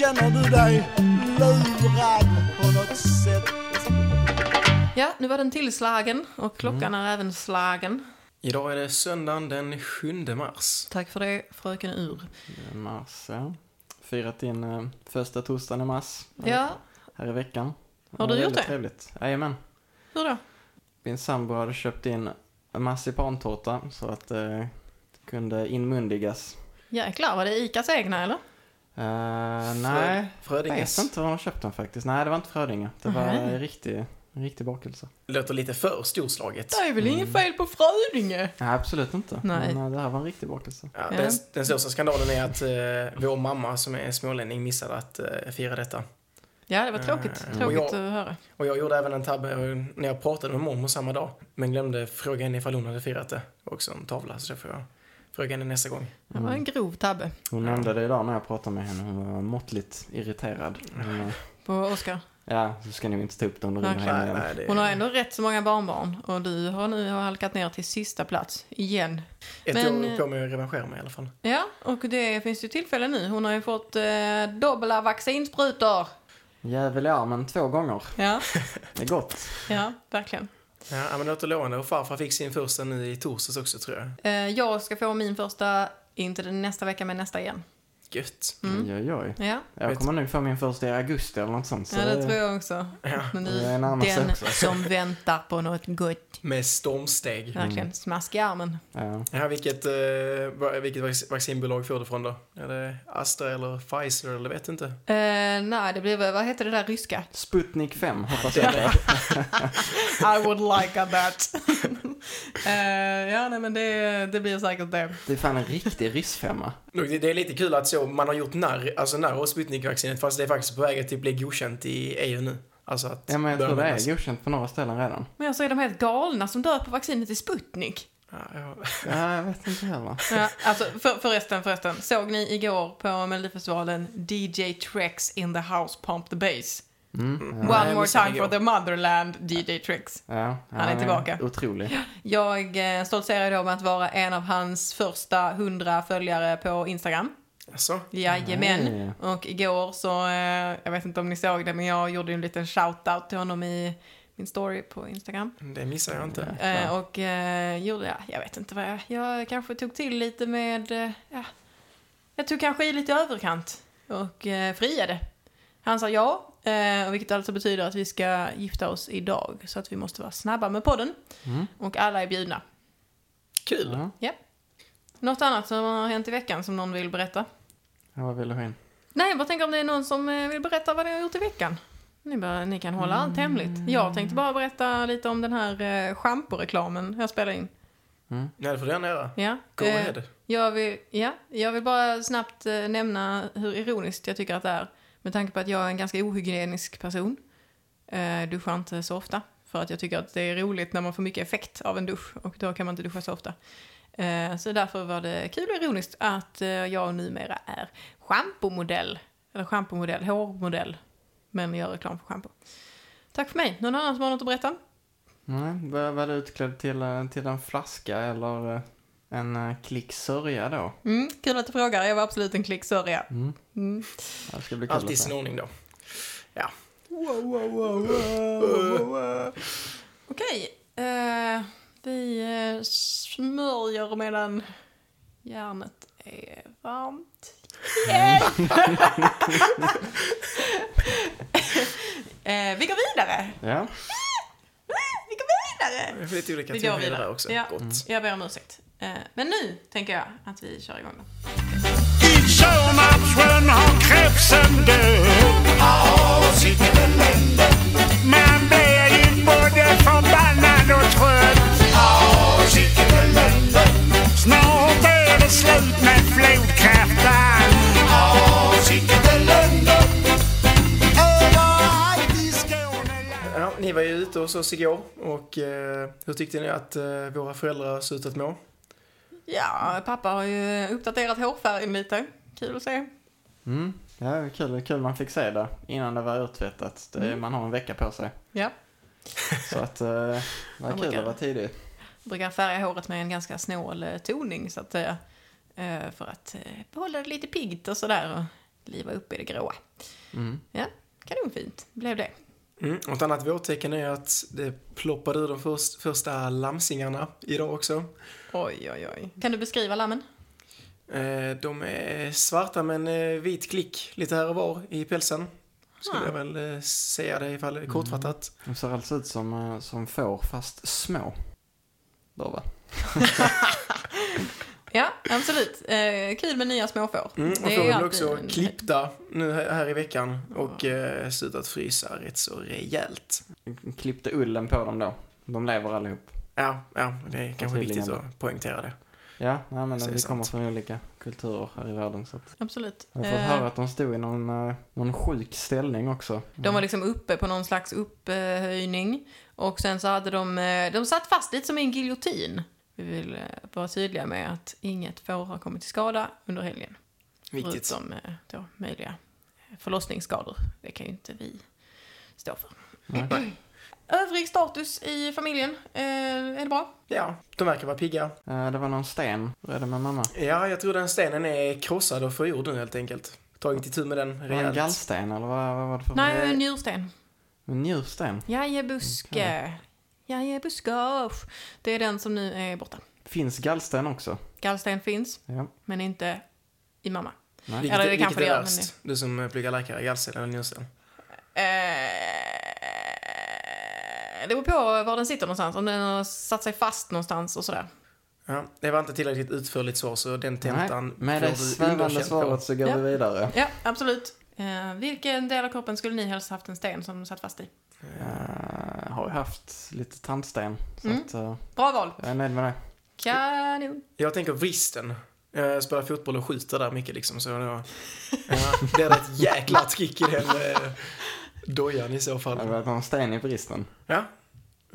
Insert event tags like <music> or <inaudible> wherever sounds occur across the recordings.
känner du dig lurad på något sätt? Ja, nu var den tillslagen och klockan är även slagen. Idag är det söndagen den 7 mars. Tack för det, fröken Ur. Mars, ja. Firat in eh, första torsdagen i mars. Ja, Här i veckan. Har du gjort det? trevligt. Jajamän. hur då? Min sambo hade köpt in en marsipantårta så att det kunde inmundigas. Jäklar, var det Icas egna eller? Uh, nej, jag Frödinges. vet inte var de köpt den faktiskt. Nej, det var inte Frödinge. Det var en riktig, en riktig bakelse. Låter lite för storslaget. Det är väl inget fel på Frödinge? Nej, absolut inte. Nej. Men eh, det här var en riktig bakelse. Ja, Ja. den, den största skandalen är att eh, vår mamma som är smålänning missade att eh, fira detta. Ja, det var tråkigt. Mm. Tråkigt Och att jag- höra. Och jag gjorde även en tabbe när jag pratade med mormor samma dag. Men glömde fråga henne ifall hon hade firat det. Också en tavla, så det får jag fråga henne nästa gång. Det var en grov tabbe Hon nämnde det idag när jag pratade med henne. Hon var måttligt irriterad. Hon, eh, på Oscar. ja, så ska ni inte ta upp det om du ringer Nej, igen. nej, det Hon har ändå rätt så många barnbarn och du har nu halkat ner till sista plats igen. ett men, år på mig att revanschera mig i alla fall. Ja, och det finns ju tillfälle nu. Hon har ju fått eh, dubbla vaccinsprutor. Jävel i armen två gånger. Ja, Det är gott. ja, verkligen. Ja, men det låter lovande. Och farfar fick sin första nu i torsdags också, tror jag. Eh, jag ska få min första, inte nästa vecka, men nästa igen. Gött. Mm. Oj, oj, oj. Ja, Jag kommer nog få min första i augusti eller något sånt. Så ja det tror jag också. Ja. Men Det nu, den också. som väntar på något gott. Med stormsteg. Verkligen, smask i armen. Ja. Ja, vilket, eh, vilket vac- vaccinbolag får du från då? Är det Astra eller Pfizer eller vet inte? Eh, nej, det blir väl, vad heter det där ryska? Sputnik 5 hoppas jag <laughs> på. I would like a that. <laughs> Eh, ja, nej men det, det blir säkert det. Det är fan en riktig ryssfemma. Det det är lite kul att så, man har gjort narr, alltså narr av Sputnik-vaccinet fast det är faktiskt på väg att typ bli godkänt i EU nu. Alltså att Ja, men jag tror det är godkänt på några ställen redan. Men jag säger de helt galna som dör på vaccinet i Sputnik. Ja, ja. Ja, jag vet inte heller. <laughs> Ja, alltså för, förresten, förresten. Såg ni igår på Melodifestivalen DJ Trex in the house pump the bass? Mm. Nej, One jag more time for the motherland, DJ Trex. Ja, Han är tillbaka. Otrolig. Jag eh, stoltserar då med att vara en av hans första hundra följare på Instagram. Alltså, Jajamän. Nej. Och igår så, eh, jag vet inte om ni såg det, men jag gjorde en liten shout-out till honom i min story på Instagram. det missar jag inte. Eh, och eh, gjorde, ja, jag vet inte vad jag, jag kanske tog till lite med, eh, ja, jag tog kanske i lite överkant och eh, friade. Han sa ja, eh, vilket alltså betyder att vi ska gifta oss idag, så att vi måste vara snabba med podden. Mm. Och alla är bjudna. Kul! Ja. Något annat som har hänt i veckan som någon vill berätta? Ja, vad vill du ha in? Nej, jag bara tänker om det är någon som eh, vill berätta vad ni har gjort i veckan. Ni, bara, ni kan hålla allt hemligt. Jag tänkte bara berätta lite om den här eh, schamporeklamen jag spelade in. Ja, det får du gärna göra. Ja. Go eh, ahead. Jag vill, ja, jag vill bara snabbt eh, nämna hur ironiskt jag tycker att det är. Med tanke på att jag är en ganska ohygienisk person. Eh, duschar inte så ofta. För att jag tycker att det är roligt när man får mycket effekt av en dusch. Och då kan man inte duscha så ofta. Eh, så därför var det kul och ironiskt att eh, jag numera är schampomodell. Eller schampomodell, hårmodell. Men gör reklam för schampo. Tack för mig. Någon annan som har något att berätta? Nej, var, var du utklädd till, eh, till en flaska eller en klick sörja då? Mm, kul att du frågar. Jag var absolut en klick sörja. Mm. Mm. Ja, Det ska bli kul Allt i att sin se. ordning då. Ja. Okej, eh, vi eh, smörjer medan järnet är varmt. Yeah! <laughs> eh, vi går vidare. Ja, Vi går vidare. Jag får lite olika Vi går vidare. också. Ja. Gott. Jag ber om ursäkt. Eh, men nu tänker jag att vi kör igång. Då. I Sörmlandssjön har kräfsen död. Man blir ju både hos oss igår och eh, hur tyckte ni att eh, våra föräldrar såg ut att må? Ja, pappa har ju uppdaterat hårfärgen lite. Kul att se. mm. ja kul, kul man fick se det innan det var urtvättat. Det, Mm. Man har en vecka på sig. Ja. Så att eh, det var kul att vara tidig. Jag brukar färga håret med en ganska snål eh, toning så att säga. Eh, för att eh, behålla det lite piggt och sådär. Och liva upp i det gråa. Mm. Ja, kanonfint blev det. Mm. Och ett annat vårtecken är att det ploppade ur de först, första lamsingarna idag också. Oj, oj, oj. Kan du beskriva lammen? Eh, de är svarta med en eh, vit klick lite här och var i pälsen. Skulle Ah. jag väl eh, säga det ifall det är kortfattat. De ser alltså ut som, eh, som får fast små. Då va? <laughs> <laughs> Ja, absolut. Eh, kul med nya småfår. Mm, och Det är får väl alltid också en- klippta nu här i veckan och eh, slutat frysa rätt så rejält. Klippte ullen på dem då. De lever allihop. Ja, ja, det är kanske viktigt att poängtera det. Ja, nej, men vi kommer från olika kulturer här i världen. Så att Absolut. jag har fått Eh, höra att de stod i någon, eh, någon sjuk ställning också. De var liksom uppe på någon slags upphöjning. Och sen så hade de, eh, de satt fast lite som i en giljotin. Vi vill eh, vara tydliga med att inget får ha kommit till skada under helgen. Viktigt. Förutom eh, då möjliga förlossningsskador. Det kan ju inte vi stå för. Nej. <clears throat> Övrig status i familjen, eh, är det bra? Ja, de verkar vara pigga. Eh, Det var någon sten. Det med mamma? Ja, jag tror den stenen är krossad och förgjord nu helt enkelt. Tagit itu med den Var det en rejält. gallsten eller vad, vad var det för? Nej, Eh, en njursten. En njursten. Jajebuske. Jajebuskage. Det är den som nu är borta. Finns gallsten också? Gallsten finns, Ja. men inte i mamma. Nej. Vilket, Eller det vilket kanske är det gör, värst? Du som eh, pluggar läkare, gallsten eller njursten? Eh, det beror på var den sitter någonstans. Om den har satt sig fast någonstans och sådär. Ja, det var inte tillräckligt utförligt svar så den tentan Nej, med det du svävande svaret på. så går Ja. vi vidare. Ja, absolut. Eh, vilken del av kroppen skulle ni helst haft en sten som satt fast i? Uh, har ju haft lite tandsten. Så Mm. att, eh, Bra val. jag är nöjd med det. Kanon. Jag tänker vristen. Jag spelar fotboll och skjuter där mycket liksom. Så det, var, ja, det är ett jäkla trick i den eh, dojan i så Har fall. varit någon sten i bristen? Ja,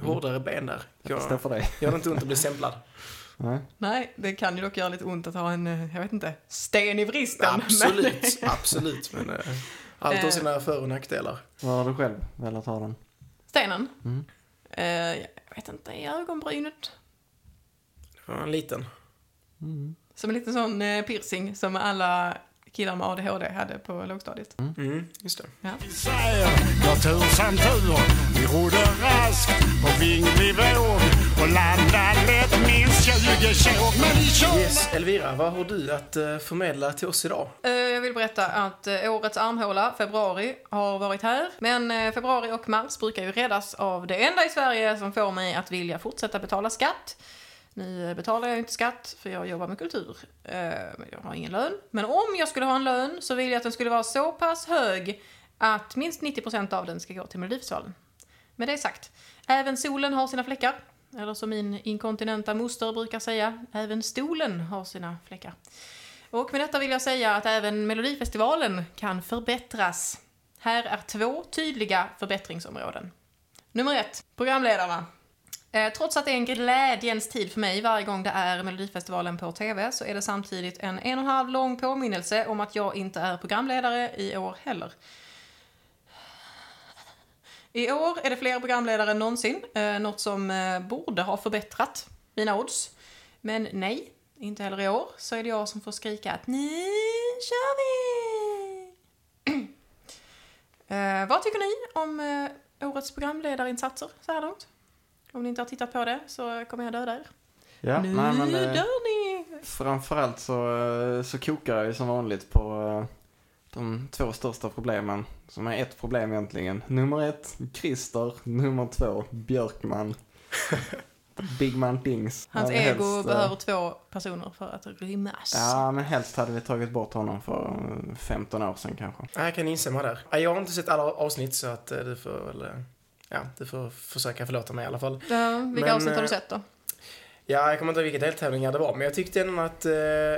hårdare ben där. Jag Jag, för dig. gör det inte ont att bli stämplad? Nej. Nej, det kan ju dock göra lite ont att ha en, jag vet inte, sten i vristen. Absolut, <laughs> absolut. Men allt har Eh. sina för och nackdelar. Var har du själv velat ha den? Stenen? Mm. Eh, jag vet inte, i ögonbrynet. Det var en liten. Mm. Som en liten sån eh, piercing som alla killar med ADHD hade på lågstadiet. Mm, just det. säger jag tur som tur Vi rodde raskt på vinglig våg lätt minst 20 tjog Men vi körde Yes, Elvira, vad har du att eh, förmedla till oss idag? Eh, Jag vill berätta att eh, årets armhåla, februari, har varit här. Men februari och mars brukar ju räddas av det enda i Sverige som får mig att vilja fortsätta betala skatt. Nu betalar jag inte skatt för jag jobbar med kultur. Men Jag har ingen lön. Men om jag skulle ha en lön så vill jag att den skulle vara så pass hög att minst 90% av den ska gå till Melodifestivalen. Med det sagt, även solen har sina fläckar. Eller som min inkontinenta moster brukar säga, även stolen har sina fläckar. Och med detta vill jag säga att även Melodifestivalen kan förbättras. Här är två tydliga förbättringsområden. Nummer ett, programledarna. Eh, trots att det är en glädjens tid för mig varje gång det är Melodifestivalen på TV så är det samtidigt en en och en halv lång påminnelse om att jag inte är programledare i år heller. I år är det fler programledare än någonsin, eh, något som eh, borde ha förbättrat mina odds. Men nej, inte heller i år så är det jag som får skrika att nu kör vi! <clears throat> eh, vad tycker ni om eh, årets programledarinsatser så här långt? Om ni inte har tittat på det så kommer jag döda er. Ja, nu nej, men dör ni! framförallt så, så kokar jag ju som vanligt på de två största problemen. Som är ett problem egentligen. Nummer ett, Christer. Nummer två, Björkman. <laughs> Big man things. Hans Hade ego helst, eh, behöver två personer för att rymmas. Ja, men helst hade vi tagit bort honom för eh, 15 år sedan kanske. Ja, Jag kan instämma där. Ja, Jag har inte sett alla avsnitt så att eh, du får väl... eh, Ja, du får försöka förlåta mig i alla fall. Ja, vilka Men, avsnitt har du eh, sett då? Ja, jag kommer inte ihåg vilka deltävlingar det var, men jag tyckte ändå att... eh,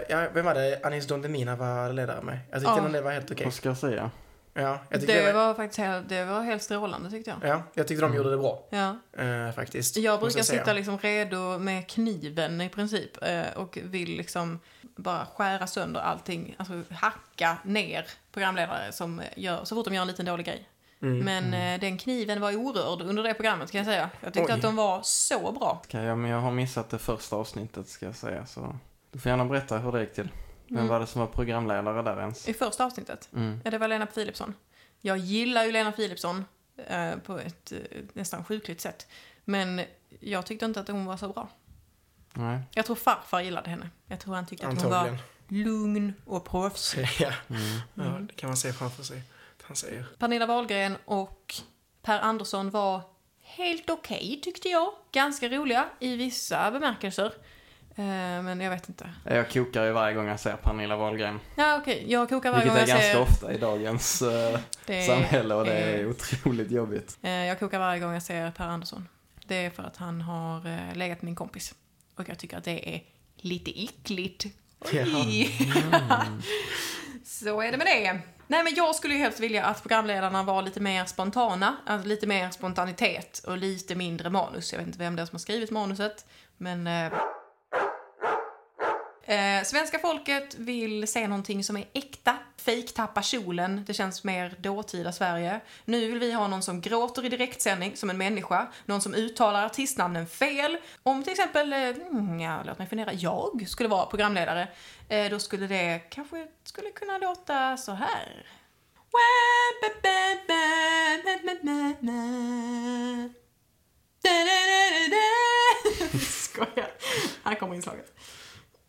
Ja, vem var det Anis Don Demina var ledare med? Jag tyckte Ja. ändå det var helt okej. Vad ska jag säga? Ja, jag tyckte Det det var... var faktiskt helt, det var helt strålande tyckte jag. Ja, jag tyckte de gjorde det bra, Ja. eh, faktiskt. Jag brukar säga. sitta liksom redo med kniven i princip eh, och vill liksom bara skära sönder allting, alltså hacka ner programledare som gör, så fort de gör en liten dålig grej. Mm. Men eh, den kniven var orörd under det programmet kan jag säga. Jag tyckte Oj. att de var så bra. Ska jag, men jag har missat det första avsnittet ska jag säga. Så du får gärna berätta hur det gick till. Vem var det som var programledare där ens? I första avsnittet. Mm. Ja, det var Lena Philipsson. Jag gillar ju Lena Philipsson eh, på ett eh, nästan sjukligt sätt. Men jag tyckte inte att hon var så bra. Nej. Jag tror farfar gillade henne. Jag tror han tyckte att hon var Antagligen. lugn och proffsig. <laughs> ja. Mm. ja, det kan man se framför sig. Han säger. Pernilla Wahlgren och Per Andersson var helt okej tyckte jag. Ganska roliga i vissa bemärkelser. Eh, men jag vet inte. Jag kokar ju varje gång jag ser Pernilla Wahlgren. Ja okej, jag kokar varje Vilket gång är jag ganska ser... ofta i dagens eh, Det samhälle och det är eh, otroligt jobbigt. Jag kokar varje gång jag ser Per Andersson. Det är för att han har legat med min kompis. Och jag tycker att det är lite äckligt. Oj. <laughs> Så är det med det. Nej men jag skulle ju helst vilja att programledarna var lite mer spontana, alltså lite mer spontanitet och lite mindre manus. Jag vet inte vem det är som har skrivit manuset, men... Eh, eh, svenska folket vill se någonting som är äkta. Fake tappa kjolen, det känns mer dåtida Sverige. Nu vill vi ha någon som gråter i direktsändning som en människa, någon som uttalar artistnamnen fel. Om till exempel, eh, mm, ja, låt mig fundera, jag skulle vara programledare, eh, då skulle det kanske skulle kunna låta så här. Skojar. Här kommer inslaget.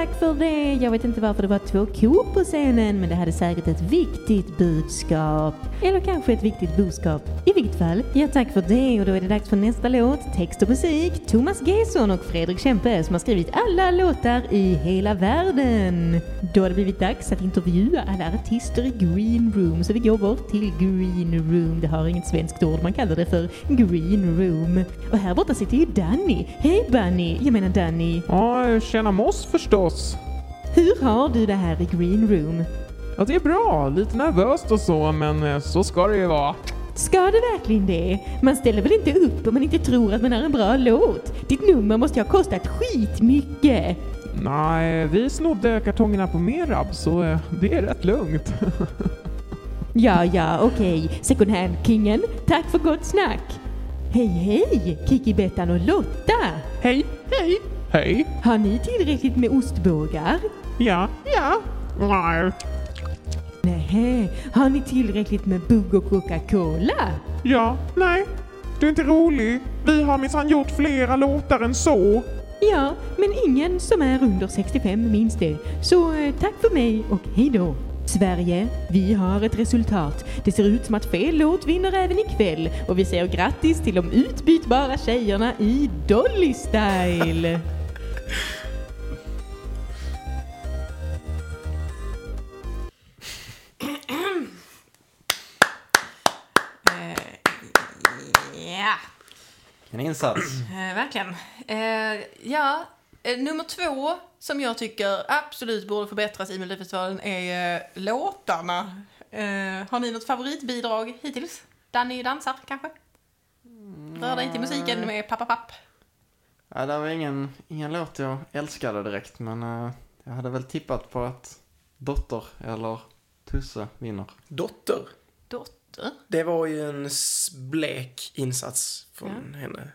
Tack, för det. Jag vet inte varför det var två kor på scenen, men det hade säkert ett viktigt budskap. Eller kanske ett viktigt budskap. I fall, ja tack för det. Och då är det dags för nästa låt. Text och musik, Thomas Gesson och Fredrik Kempe som har skrivit alla låtar i hela världen. Då har det blivit dags att intervjua alla artister i Green Room. Så vi går bort till Green Room. Det har inget svenskt ord, man kallar det för Green Room. Och här borta sitter ju Danny. Hej Bunny! Jag menar Danny. Ja, tjäna moss förstås. Hur har du det här i Green Room? Ja, det är bra. Lite nervöst och så, men eh, så ska det ju vara. Ska det verkligen det? Man ställer väl inte upp om man inte tror att man har en bra låt? Ditt nummer måste ju ha kostat skitmycket. Nej, vi snodde kartongerna på Merab, så eh, det är rätt lugnt. <laughs> Ja, ja, okej. Second hand-kingen, tack för gott snack. Hej, hej, Kiki, Bettan och Lotta. Hej, hej, hej. Har ni tillräckligt med ostbågar? Ja, ja. Nej, Nähä, har ni tillräckligt med bugg och Coca-Cola? ja, nej. Du är inte rolig. Vi har minsann gjort flera låtar än så. Ja, men ingen som är under 65 minns det. Så eh, tack för mig och hej då. Sverige, vi har ett resultat. Det ser ut som att fel låt vinner även ikväll och vi säger grattis till de utbytbara tjejerna i Dolly Style. <laughs> En insats. <clears throat> eh, verkligen. Eh, ja, eh, nummer två som jag tycker absolut borde förbättras i Melodifestivalen är eh, låtarna. Eh, har ni något favoritbidrag hittills? Danny dansar kanske? Rör dig till musiken med pappa papp. Ja, det var ingen, ingen låt jag älskade direkt, men eh, jag hade väl tippat på att Dotter eller Tusse vinner. Dotter. Dotter. Det var ju en blek insats från henne.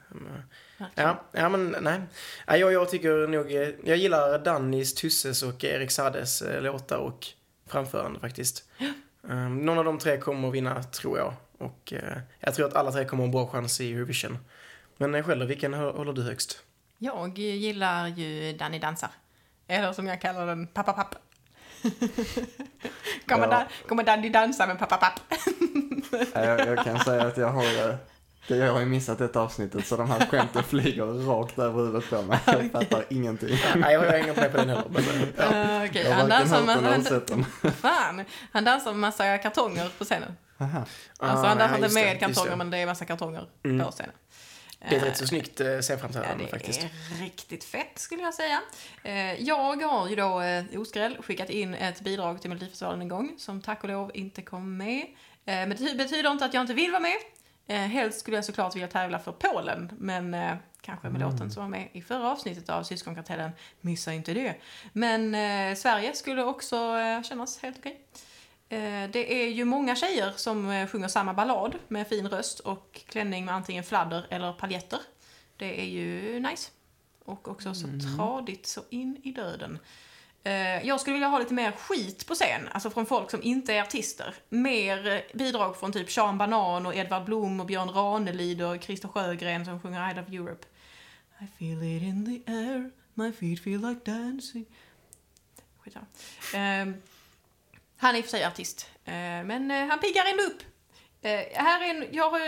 Verkligen. Ja, ja men nej. Ja, jag, jag tycker nog, eh, jag gillar Dannys, Tusses och Erik Sades eh, låtar och framförande faktiskt. Um, någon av de tre kommer att vinna, tror jag. Och eh, jag tror att alla tre kommer ha en bra chans i Eurovision. Men själv vilken hå- håller du högst? Jag gillar ju Danny dansar. Eller som jag kallar den, pappa papp. <laughs> kommer, Ja. Dan, kommer Danny dansa med pappa papp? Ja, jag, jag kan säga att jag har, eh, det, jag har ju missat ett avsnittet så de här skämten <laughs> flyger rakt över huvudet på mig. Jag fattar ingenting. Nej, jag har inget med på den heller. Men, eh, ja. Uh, Okej, Jag har han varken dansar hört den eller sett den. <laughs> fan, han dansar med massa kartonger på scenen. Aha. Alltså Ah, han dansar ja, inte det, med just kartonger det. men det är massa kartonger Mm. på scenen. Det är ett rätt så snyggt eh, Ja, scenframträdande det faktiskt. är riktigt fett skulle jag säga. Eh, Jag har ju då, eh, oskräll, skickat in ett bidrag till Melodifestivalen en gång som tack och lov inte kom med. men det betyder inte att jag inte vill vara med. Helst skulle jag såklart vilja tävla för Polen, men kanske med låten som var med i förra avsnittet av Syskonkartellen. Missa inte det. Men Sverige skulle också kännas helt okej. Eh, det är ju många tjejer som eh, sjunger samma ballad med fin röst och klänning med antingen fladder eller paljetter. Det är ju nice. Och också så tradigt så in i döden. Eh, Jag skulle vilja ha lite mer skit på scen, alltså från folk som inte är artister. Mer eh, bidrag från typ Sean Banan och Edvard Blom och Björn Ranelid och Christer Sjögren som sjunger I Love Europe. I feel it in the air, my feet feel like dancing. Skitsamma. Han är i och för sig artist, eh, men eh, han piggar ändå upp. Eh, här är en, jag har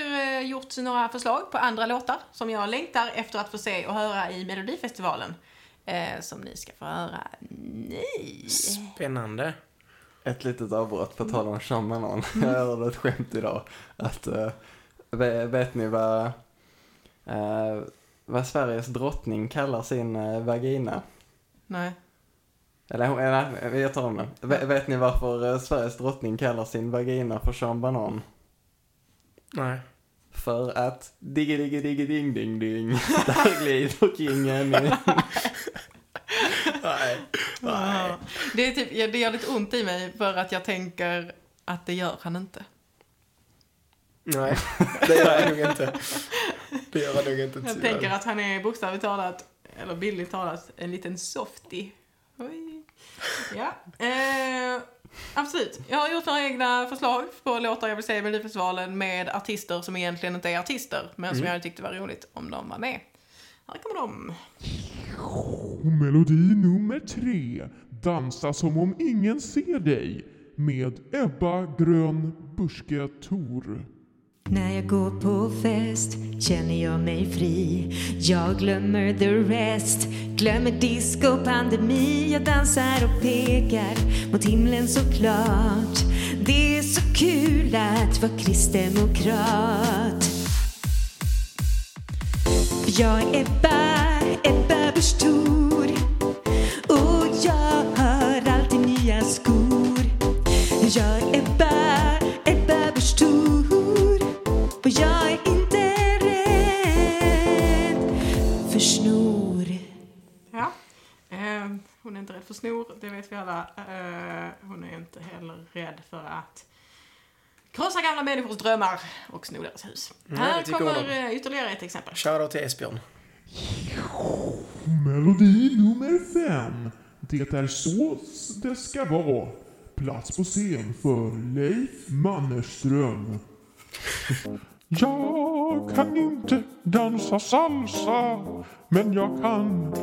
gjort några förslag på andra låtar som jag längtar efter att få se och höra i Melodifestivalen. Som ni ska få höra nu. Spännande. Ett litet avbrott på tal om Sean Banan. Jag hörde ett skämt idag. Att, ve- vet ni vad, vad Sveriges drottning kallar sin vagina? Nej. Eller hon- nej, jag tar om det. Ve- vet ni varför eh, Sveriges drottning kallar sin vagina för Sean Banan? Nej. För att digge digge digge ding ding ding. <laughs> Där glider kingen in. Nej. Nej. Det, är typ, det gör lite ont i mig för att jag tänker att det gör han inte. Nej, det gör jag nog inte. Det gör jag nog inte. Jag tänker att han är bokstavligt talat, eller bildligt talat, en liten softie. Ja. Eh, absolut. Jag har gjort några egna förslag på låtar jag vill se i Melodifestivalen med artister som egentligen inte är artister, men som jag hade tyckt det var roligt om de var med. Här kommer de. Melodi nummer tre. Dansa som om ingen ser dig. Med Ebba Grön Buske Thor. När jag går på fest känner jag mig fri. Jag glömmer the rest. Glömmer disco och pandemi. Jag dansar och pekar mot himlen såklart. Det är så kul att vara kristdemokrat. För Jag är Ebba, Ebba Busch Och jag har alltid nya skor. Jag är Ebba. Och jag är inte rädd för snor Ja. Eh, hon är inte rädd för snor, det vet vi alla. Eh, hon är inte heller rädd för att krossa gamla människors drömmar och sno deras hus. Nej, Här kommer om. eh, ytterligare ett exempel. Shoutout till Esbjörn. Melodi nummer fem. Det är så det ska vara. Plats på scen för Leif Mannerström. Jag kan inte dansa salsa, men jag kan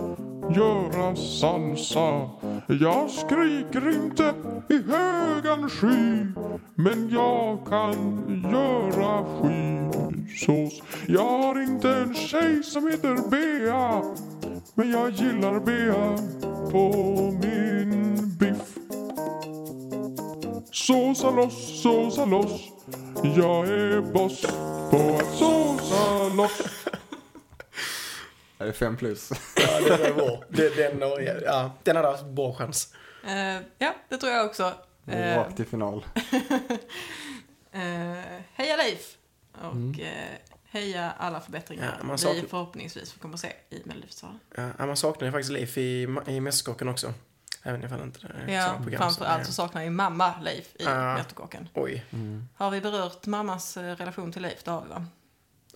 göra salsa. Jag skriker inte i högan sky, men jag kan göra skysås. Jag har inte en tjej som heter Bea, men jag gillar Bea på min biff. Såsa loss, såsa loss. Jag är boss på att såsa loss. Det är fem plus. Ja, det var bra. Det- Den, och- ja, den hade haft bra chans. Eh, ja, det tror jag också. Eh, Rakt till final. eh, heja Leif! Och eh, heja alla förbättringar Ja, man vi saknar- förhoppningsvis får komma och se i Melodifestivalen. Ja, man saknar ju faktiskt Leif i, i Mästerkocken också. Även ifall inte det är Ja, samma program. framför så- saknar ju mamma Leif i. Mästerkocken. Oj. Har vi berört mammas eh, relation till Leif? Det har vi va?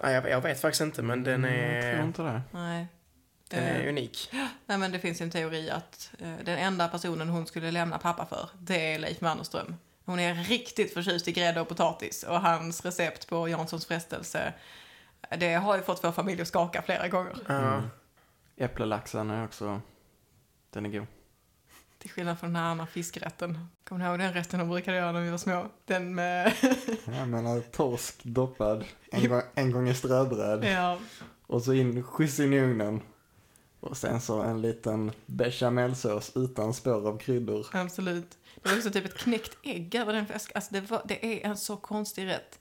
Ja, jag, jag vet faktiskt inte, men den Jag tror är, inte det. Nej. den är Eh, unik. <gasps> Nej men det finns en teori att eh, den enda personen hon skulle lämna pappa för, det är Leif Mannerström. Hon är riktigt förtjust i grädde och potatis och hans recept på Janssons frestelse, det har ju fått vår familj att skaka flera gånger. Ja. Äpplelaxen är också, den är god. Till skillnad från den här andra fiskrätten. Kommer ni ihåg den rätten de brukade göra när vi var små? Den med, Jag menar torsk doppad en gång, en gång i ströbröd. ja, Och så in, skjuts in i ugnen. Och sen så en liten bechamelsås utan spår av kryddor. absolut. Det var också typ ett knäckt ägg över den fisk. Alltså det, var, det är en så konstig rätt.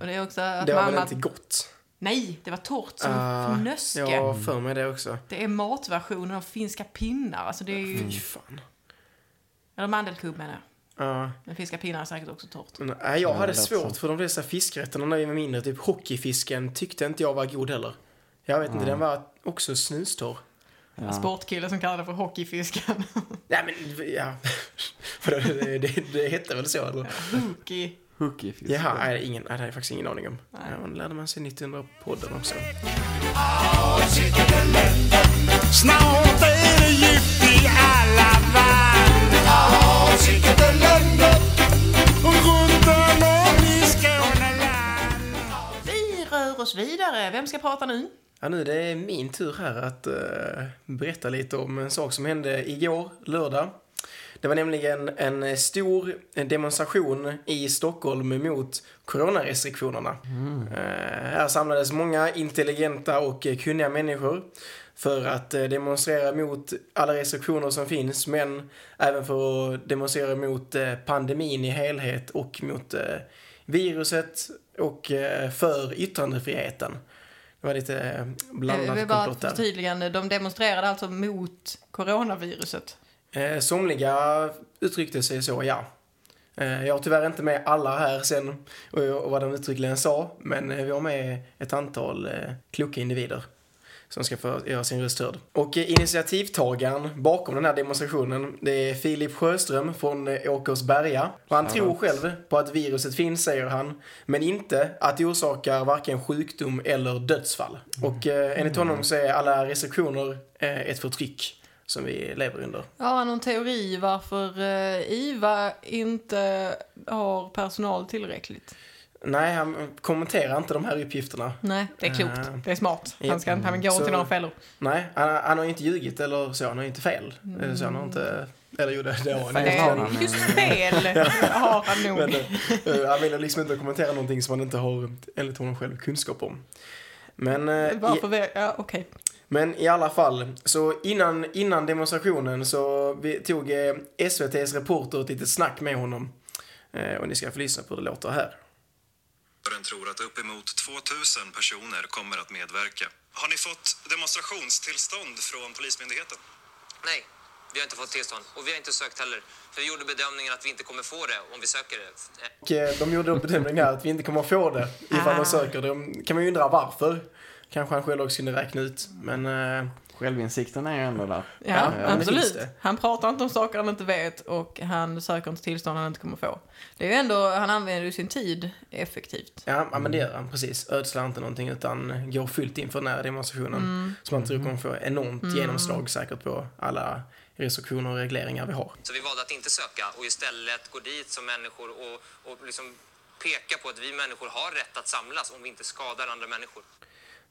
Och det är också att Det var väl mamma... inte gott? Nej, det var torrt som Ah, fnöske. Har för mig det också. Det är matversionen av finska pinnar. Alltså det är ju... Fy fan. Eller mandelkubb menar jag. Ja. Men fiska pinnar är säkert också torrt. Nej, jag Ja, hade svårt för de flesta fiskrätterna när vi var mindre. Typ hockeyfisken tyckte inte jag var god heller. Jag vet inte, den var också snustorr. Ja. Sportkille som kallar det för hockeyfisken. <laughs> Nej men, ja. <laughs> För det, det, det, hette väl så eller? Hockey. Hookiefisk. Jaha, nej, ingen, nej, det har jag faktiskt ingen aning om. Nej. Ja, lärde man sig 1900-podden också. Snart är det gift i alla Vi rör oss vidare. Vem ska prata nu? Ja, nu är det min tur här att eh, berätta lite om en sak som hände igår, lördag. Det var nämligen en stor demonstration i Stockholm mot coronarestriktionerna. Eh, här samlades många intelligenta och kunniga människor för att eh, demonstrera mot alla restriktioner som finns, men även för att demonstrera mot eh, pandemin i helhet och mot eh, viruset och för yttrandefriheten. Det var lite blandat bara komplott ett där. förtydligande. De demonstrerade alltså mot coronaviruset. Somliga uttryckte sig så, ja. Jag har tyvärr inte med alla här sen och, vad de uttryckligen sa, men vi har med ett antal kloka individer som ska få göra sin röst hörd. Och eh, initiativtagaren bakom den här demonstrationen, det är Filip Sjöström från eh, Åkersberga. Och han tror själv på att viruset finns, säger han, men inte att det orsakar varken sjukdom eller dödsfall. Och eh, enligt honom så är alla restriktioner ett förtryck som vi lever under. Har någon teori varför IVA inte har personal tillräckligt. Nej, han kommenterar inte de här uppgifterna. Nej, det är klokt. Eh, Det är smart. Han ska inte han går Så- till några fällor. Nej, han, han har ju inte ljugit eller så, han har ju inte fel. Eller Så han har inte, eller jo det, det har han. Han, just fel <laughs> har han nog. Men eh, han vill liksom inte kommentera någonting som han inte har, enligt honom själv, kunskap om. Men, i, Varför vi, ja okej. men i alla fall, så innan, innan demonstrationen så vi, tog SVTs reporter ett litet snack med honom. Och ni ska få lyssna på hur det låter här. Den tror att uppemot 2000 personer kommer att medverka. Har ni fått demonstrationstillstånd från Polismyndigheten? Nej, vi har inte fått tillstånd och vi har inte sökt heller. För vi gjorde bedömningen att vi inte kommer få det om vi söker det. Och eh, de gjorde bedömningen att vi inte kommer få det ifall Ah. de söker det. kan man ju undra varför. Kanske han själv också kunde räkna ut. Men eh, Självinsikten är ju ändå där. Ja, Ja, det absolut. Han pratar inte om saker han inte vet och han söker inte tillstånd han inte kommer få. Det är ju ändå, han använder ju sin tid effektivt. ja, ja, men det gör han precis. Ödslar inte någonting utan går fullt in för den här demonstrationen. Som han tror kommer få enormt genomslag säkert på alla restriktioner och regleringar vi har. Så vi valde att inte söka och istället gå dit som människor och, och liksom peka på att vi människor har rätt att samlas om vi inte skadar andra människor.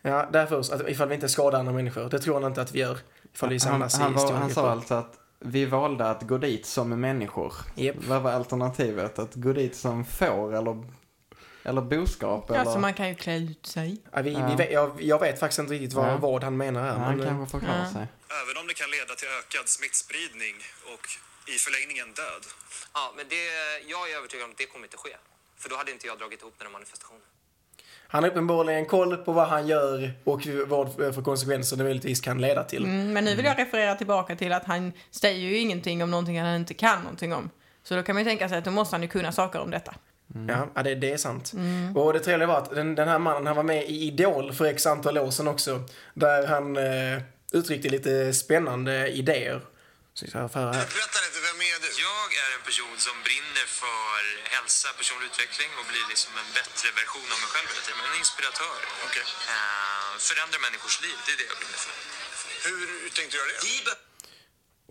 Ja, därför så att ifall vi inte skadar andra människor. Det tror han inte att vi gör. Ifall vi Han, samlas han, i var, han sa alltså att vi valde att gå dit som människor. Japp. Vad var alternativet? Att gå dit som får eller, eller boskap? Eller? Alltså man kan ju klä ut sig. Ja, vi, Ja. vi, vet- jag, jag vet faktiskt inte riktigt vad, Ja. vad han menar här. ja, han men, eh, kanske förklarar Ja. sig. Även om det kan leda till ökad smittspridning och i förlängningen död. Ja, men det, jag är övertygad om att det kommer inte ske. För då hade inte jag dragit ihop den här manifestationen. Han har uppenbarligen koll på vad han gör och vad för konsekvenser det möjligtvis kan leda till. Mm, men nu vill jag referera tillbaka till att han säger ju ingenting om någonting han inte kan någonting om. Så då kan man ju tänka sig att då måste han ju kunna saker om detta. Ja, ja det, det är sant. Och det trevliga var att den, den här mannen, han var med i Idol för x antal år sedan också. Där han eh, uttryckte lite spännande idéer. Berätta lite, vem är du? Jag är en person som brinner för hälsa, personlig utveckling och blir liksom en bättre version av mig själv hela tiden. En inspiratör. Okej. Eh, förändra människors liv, det är det jag brinner för. Hur tänkte du göra det?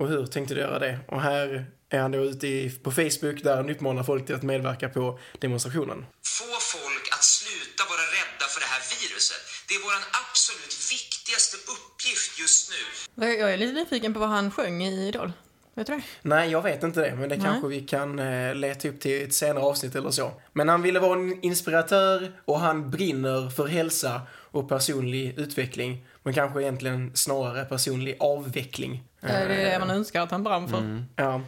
Och hur tänkte du göra det? Och här är han då ute på Facebook där han uppmanar folk till att medverka på demonstrationen. få folk att sluta vara rädda för det här viruset. Det är vår absolut viktigaste uppgift just nu. Jag är lite nyfiken på vad han sjöng i Idol. Vet du det? Nej, jag vet inte det, men det Nej. kanske vi kan eh, leta upp till ett senare avsnitt eller så. Men han ville vara en inspiratör och han brinner för hälsa och personlig utveckling. Men kanske egentligen snarare personlig avveckling. Det är det man önskar att han brann för. Ja. Eh,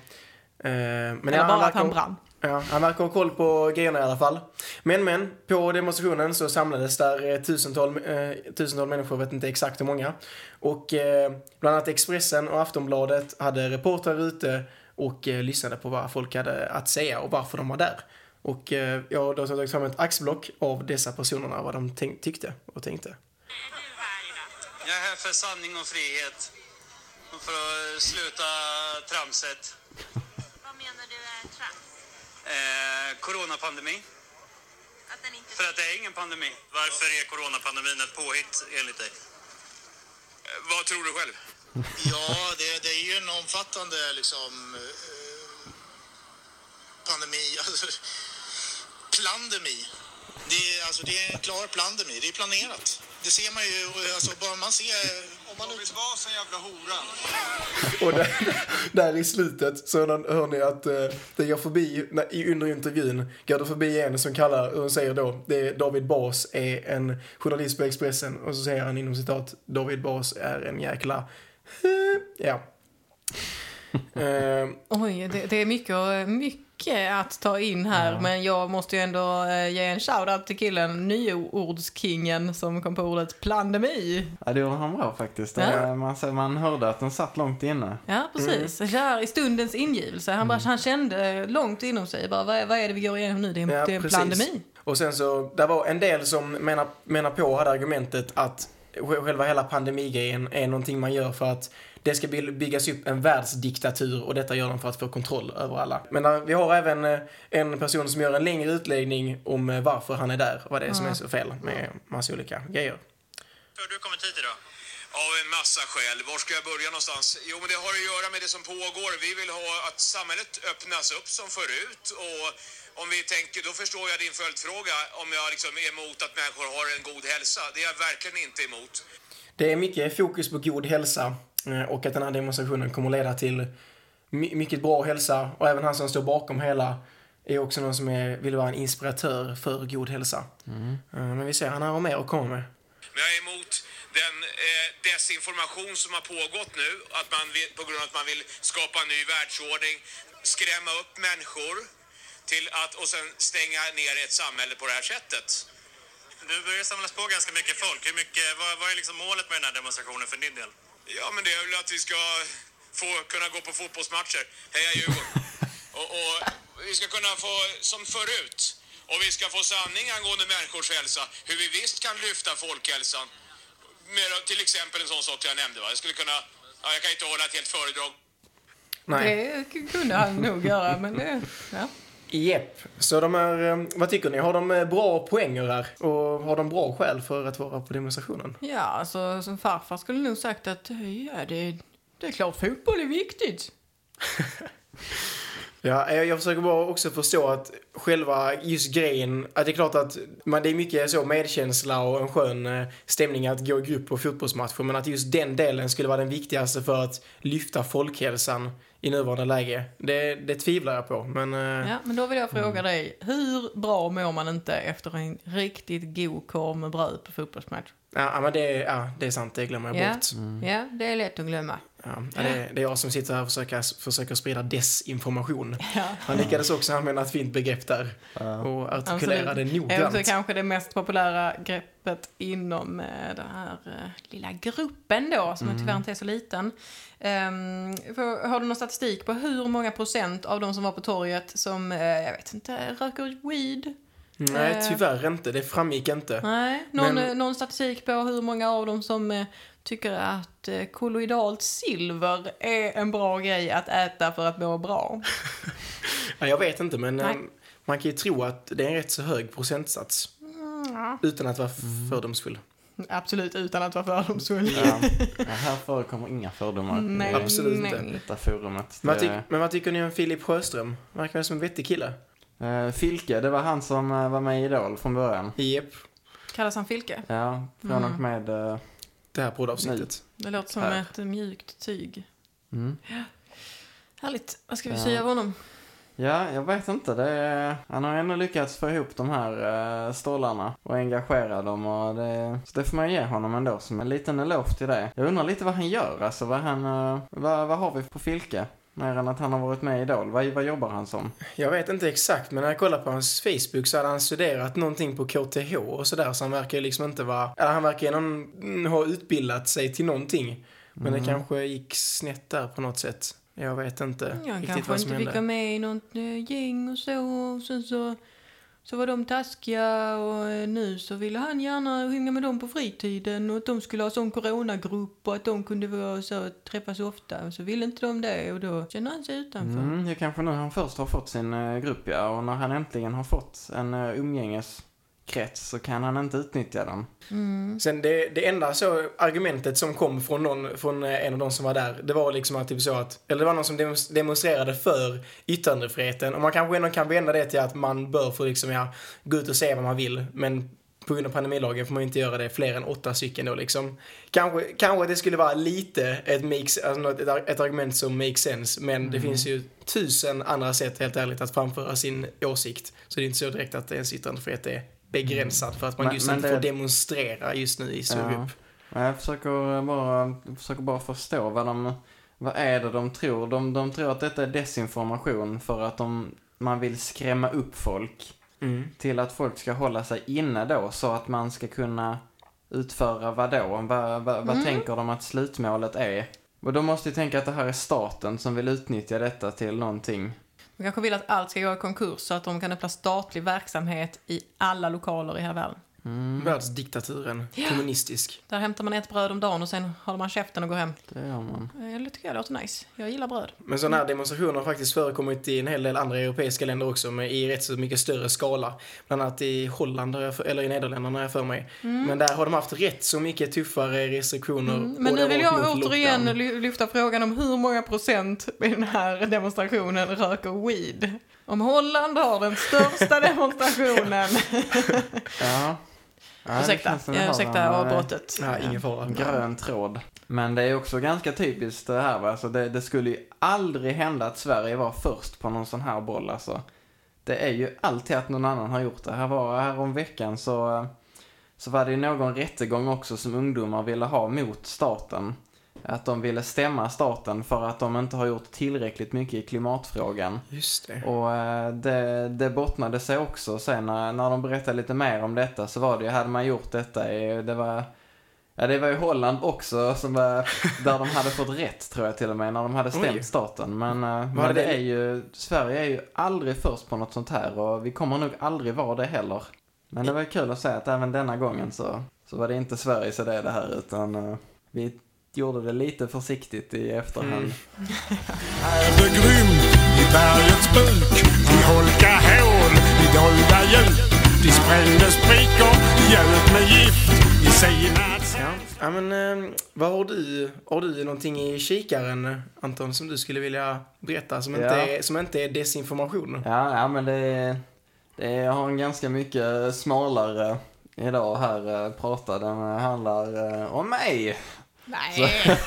men Eller bara att han brann. Ja, han verkar ha koll på grejerna i alla fall. Men, men, på demonstrationen så samlades där eh, tusental, eh, tusental människor, vet inte exakt hur många. Och eh, bland annat Expressen och Aftonbladet hade reportrar ute och eh, lyssnade på vad folk hade att säga och varför de var där. Och eh, jag har då tagit fram ett axblock av dessa personerna, vad de tyckte och tänkte. Jag är här för sanning och frihet. Och för att sluta tramset. Eh, coronapandemi. Att den inte... För att det är ingen pandemi. Varför är coronapandemin ett påhitt enligt dig? Eh, Vad tror du själv? Ja, det, det är ju en omfattande liksom, eh, pandemi, <laughs> alltså plandemi. Det är, alltså, det är en klar plandemi, det är planerat. Det ser man ju, alltså, bara man ser... Om man en jävla hora. Och där, där i slutet så hör ni att eh, det går förbi, när- i- under intervjun, går det förbi en som kallar, och säger då, det är David Bas är en journalist på Expressen och så säger han inom citat, David Bas är en jäkla, <laughs> ja. <laughs> Eh, Oj, det, det är mycket, och- mycket att ta in här, men jag måste ju ändå eh, ge en shoutout till killen, nyordskingen, som kom på ordet plandemi. Ja, det gjorde han bra faktiskt. Ja. Eh, Man, man hörde att den satt långt inne. Ja, precis. Så här i stundens ingivelse. Han, bara, han kände långt inom sig, bara, vad, är- vad är det vi går igenom nu? Det är, en- Ja, det är en precis. plandemi. Och sen så, det var en del som menar, menar på, hade argumentet att själva hela pandemigrejen är någonting man gör för att det ska by- byggas upp en världsdiktatur och detta gör de för att få kontroll över alla. Men eh, vi har även eh, en person som gör en längre utläggning om eh, varför han är där och vad det är som är så fel med massa olika grejer. Hur har du kommit hit idag? Av en massa skäl. Var ska jag börja någonstans? Jo, men det har att göra med det som pågår. Vi vill ha att samhället öppnas upp som förut. Och om vi tänker, då förstår jag din följdfråga om jag liksom är emot att människor har en god hälsa. Det är jag verkligen inte emot. Det är mycket fokus på god hälsa eh, och att den här demonstrationen kommer leda till my- mycket bra hälsa och även han som står bakom hela är också någon som är, vill vara en inspiratör för god hälsa. Eh, Men vi ser, han har mer att komma med. Men jag är emot den eh, desinformation som har pågått nu, att man vill, på grund av att man vill skapa en ny världsordning, skrämma upp människor till att, och sen stänga ner ett samhälle på det här sättet. Du börjar samlas på ganska mycket folk. Hur mycket, vad, vad är liksom målet med den här demonstrationen för din del? Ja, men det är väl att vi ska få kunna gå på fotbollsmatcher. Heja Djurgården! <laughs> och, och vi ska kunna få, som förut, och vi ska få sanning angående människors hälsa, hur vi visst kan lyfta folkhälsan. Med, till exempel en sån sak jag nämnde. Va? Jag skulle kunna, ja, jag kan inte hålla ett helt föredrag Nej. Det kunde han nog göra, men det... Ja. Jepp. Så de är, eh, vad tycker ni? Har de eh, bra poänger här? Och har de bra skäl för att vara på demonstrationen? Ja, alltså som farfar skulle nog sagt att ja, det, det är klart fotboll är viktigt. <laughs> Ja, jag, jag försöker bara också förstå att själva just grejen, att det är klart att man, det är mycket så medkänsla och en skön eh, stämning att gå i grupp på fotbollsmatcher, men att just den delen skulle vara den viktigaste för att lyfta folkhälsan i nuvarande läge, det, det tvivlar jag på. Men eh, Ja, men då vill jag fråga dig, hur bra mår man inte efter en riktigt god korv med bröd på fotbollsmatch? ja, men det, ja, det är sant, det glömmer jag Ja, bort. ja, det är lätt att glömma. Ja, det, det är jag som sitter här och försöker, försöker sprida desinformation. <laughs> Ja. Han lyckades också använda ett fint begrepp där och artikulera det är också noggrant. kanske det mest populära greppet inom eh, den här eh, lilla gruppen då, som tyvärr inte är så liten. Ehm, för, har du någon statistik på hur många procent av de som var på torget som, eh, jag vet inte, röker weed? Nej, tyvärr inte. Det framgick inte. Nej, någon, Men- någon statistik på hur många av dem som tycker att eh, kolloidalt silver är en bra grej att äta för att må bra? <laughs> Ja, jag vet inte, men Nej. eh, man kan ju tro att det är en rätt så hög procentsats. Mm, Utan att vara fördomsfull. absolut, utan att vara fördomsfull. Ja, här förekommer inga fördomar Nej, Absolut inte. detta forumet. Men, vad Det- tyck- men vad tycker ni om Filip Sjöström? Verkar som en vettig kille? Eh, Filke, det var han som eh, var med i Idol från början. Japp. Kallas han Filke? Ja, från Mm. och med... eh, Det här poddavsnittet. Det låter som Här. ett mjukt tyg. mm. Härligt. Vad ska vi Ja. säga av honom? Ja, jag vet inte. Det är, han har ändå lyckats få ihop de här uh, stålarna och engagera dem. Och det, så det får man ge honom ändå som en liten eloge till det. Jag undrar lite vad han gör. Alltså vad han... eh, vad, vad har vi på Filke? Mer än att han har varit med i Idol. Vad, vad jobbar han som? Jag vet inte exakt, men när jag kollar på hans Facebook så hade han studerat någonting på KTH och sådär, så han verkar ju liksom inte vara... Eller han verkar ju någon, ha utbildat sig till någonting. Men Mm. det kanske gick snett där på något sätt. Jag vet inte Jag riktigt kanske vad som inte fick vara hände. med i något eh, gäng och så. Och sen så, så var de taskiga och eh, nu så ville han gärna hänga med dem på fritiden och att de skulle ha sån coronagrupp och att de kunde vara så, träffas ofta. Och så ville inte de det och då känner han sig utanför. Mm, det kanske nu han först har fått sin eh, grupp ja, och när han äntligen har fått en eh, umgänges umgängeskrets så kan han inte utnyttja den. Mm. Sen det, det enda så argumentet som kom från, någon, från eh, en av de som var där, det var liksom att typ så att, eller det var någon som demonstrerade för yttrandefriheten. Och man kanske ändå kan vända det till att man bör få liksom, ja, gå ut och säga vad man vill. Men på grund av pandemilagen får man inte göra det fler än åtta stycken då liksom. Kanske, kanske det skulle vara lite ett, mix, alltså ett, ar- ett argument som makes sense. Men det finns ju tusen andra sätt helt ärligt att framföra sin åsikt. Så det är inte så direkt att ens yttrandefrihet är begränsad för att man Men- just men inte det- får demonstrera just nu i stor Ja. Jag försöker bara, jag försöker bara förstå vad de, vad är det de tror? De, de tror att detta är desinformation för att de, man vill skrämma upp folk Mm. till att folk ska hålla sig inne då så att man ska kunna utföra vad då? Vad, vad, vad Mm. tänker de att slutmålet är? Och de måste ju tänka att det här är staten som vill utnyttja detta till någonting. De kanske vill att allt ska gå i konkurs så att de kan öppna statlig verksamhet i alla lokaler i hela världen. Mm, Världsdiktaturen. Kommunistisk. Där hämtar man ett bröd om dagen och sen håller man käften och går hem. det gör man. Det tycker jag låter nice. Jag gillar bröd. Men sådana här demonstrationer har faktiskt förekommit i en hel del andra europeiska länder också, men i rätt så mycket större skala. Bland annat i Holland, eller i Nederländerna har jag för mig. Men där har de haft rätt så mycket tuffare restriktioner. Mm. Men nu vill jag återigen lockdown. ly- lyfta frågan om hur många procent i den här demonstrationen röker weed. Om Holland har den största <laughs> demonstrationen. Ja. Ja, ursäkta, jag ursäkta avbrottet. Nej, ingen fara. Grön tråd. Men det är också ganska typiskt det här va. Alltså det, det skulle ju aldrig hända att Sverige var först på någon sån här boll alltså. Det är ju alltid att någon annan har gjort det. Här var här om veckan så, så var det ju någon rättegång också som ungdomar ville ha mot staten. Att de ville stämma staten för att de inte har gjort tillräckligt mycket i klimatfrågan. Just det. Och eh, det, det bottnade sig också sen när, när de berättade lite mer om detta så var det ju, hade man gjort detta i, det var, ja det var ju Holland också som var, där de hade fått rätt tror jag till och med, när de hade stämt Oj. staten. Men, eh, men det det- är ju, Sverige är ju aldrig först på något sånt här och vi kommer nog aldrig vara det heller. Men det var kul att säga att även denna gången så, så var det inte Sveriges idé det här utan eh, vi gjorde det lite försiktigt i efterhand. Mm. <laughs> Är i bergets buk? De holka hål i dolda djup. De sprängde sprickor, hjälp med gift i sina Ja, ja men eh, vad har du, har du någonting i kikaren Anton som du skulle vilja berätta som, inte, Ja. är, som inte är desinformation? Ja, ja men det, det jag har en ganska mycket smalare idag här eh, prata. Den handlar eh, om mig. Nej, <laughs>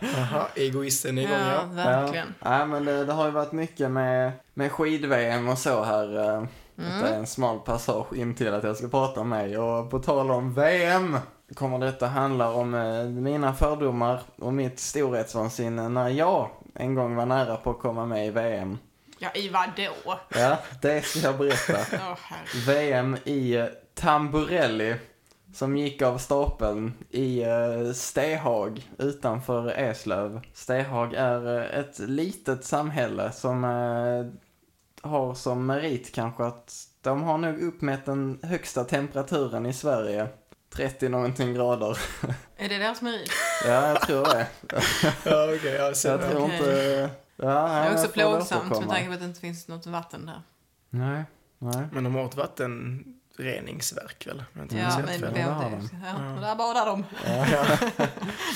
Jaha, egoisten är igång ja, ja. verkligen. Ja, ja men det, det har ju varit mycket med, med skid-VM och så här. eh, Mm. Det är en smal passage in till att jag ska prata om mig. Och på tal om VM kommer detta handla om eh, mina fördomar och mitt storhetsvansinne när jag en gång var nära på att komma med i VM. Ja, i vadå? Ja, det ska jag berätta. <laughs> Herre. VM i Tamburelli som gick av stapeln i eh, Stehag utanför Eslöv. Stehag är eh, ett litet samhälle som eh, har som merit kanske att de har nog uppmätt den högsta temperaturen i Sverige. 30 någonting grader. <laughs> Är det deras merit? Ja, jag tror det. <laughs> Ja, okej, ja, så, Jag tror inte... Ja, Det är jag också plågsamt med tanke på att det inte finns något vatten där. Nej, nej. Men de har ett vattenreningsverk väl? Ja, minns men helt det fel. det har är de. Ja, där badar de. <laughs>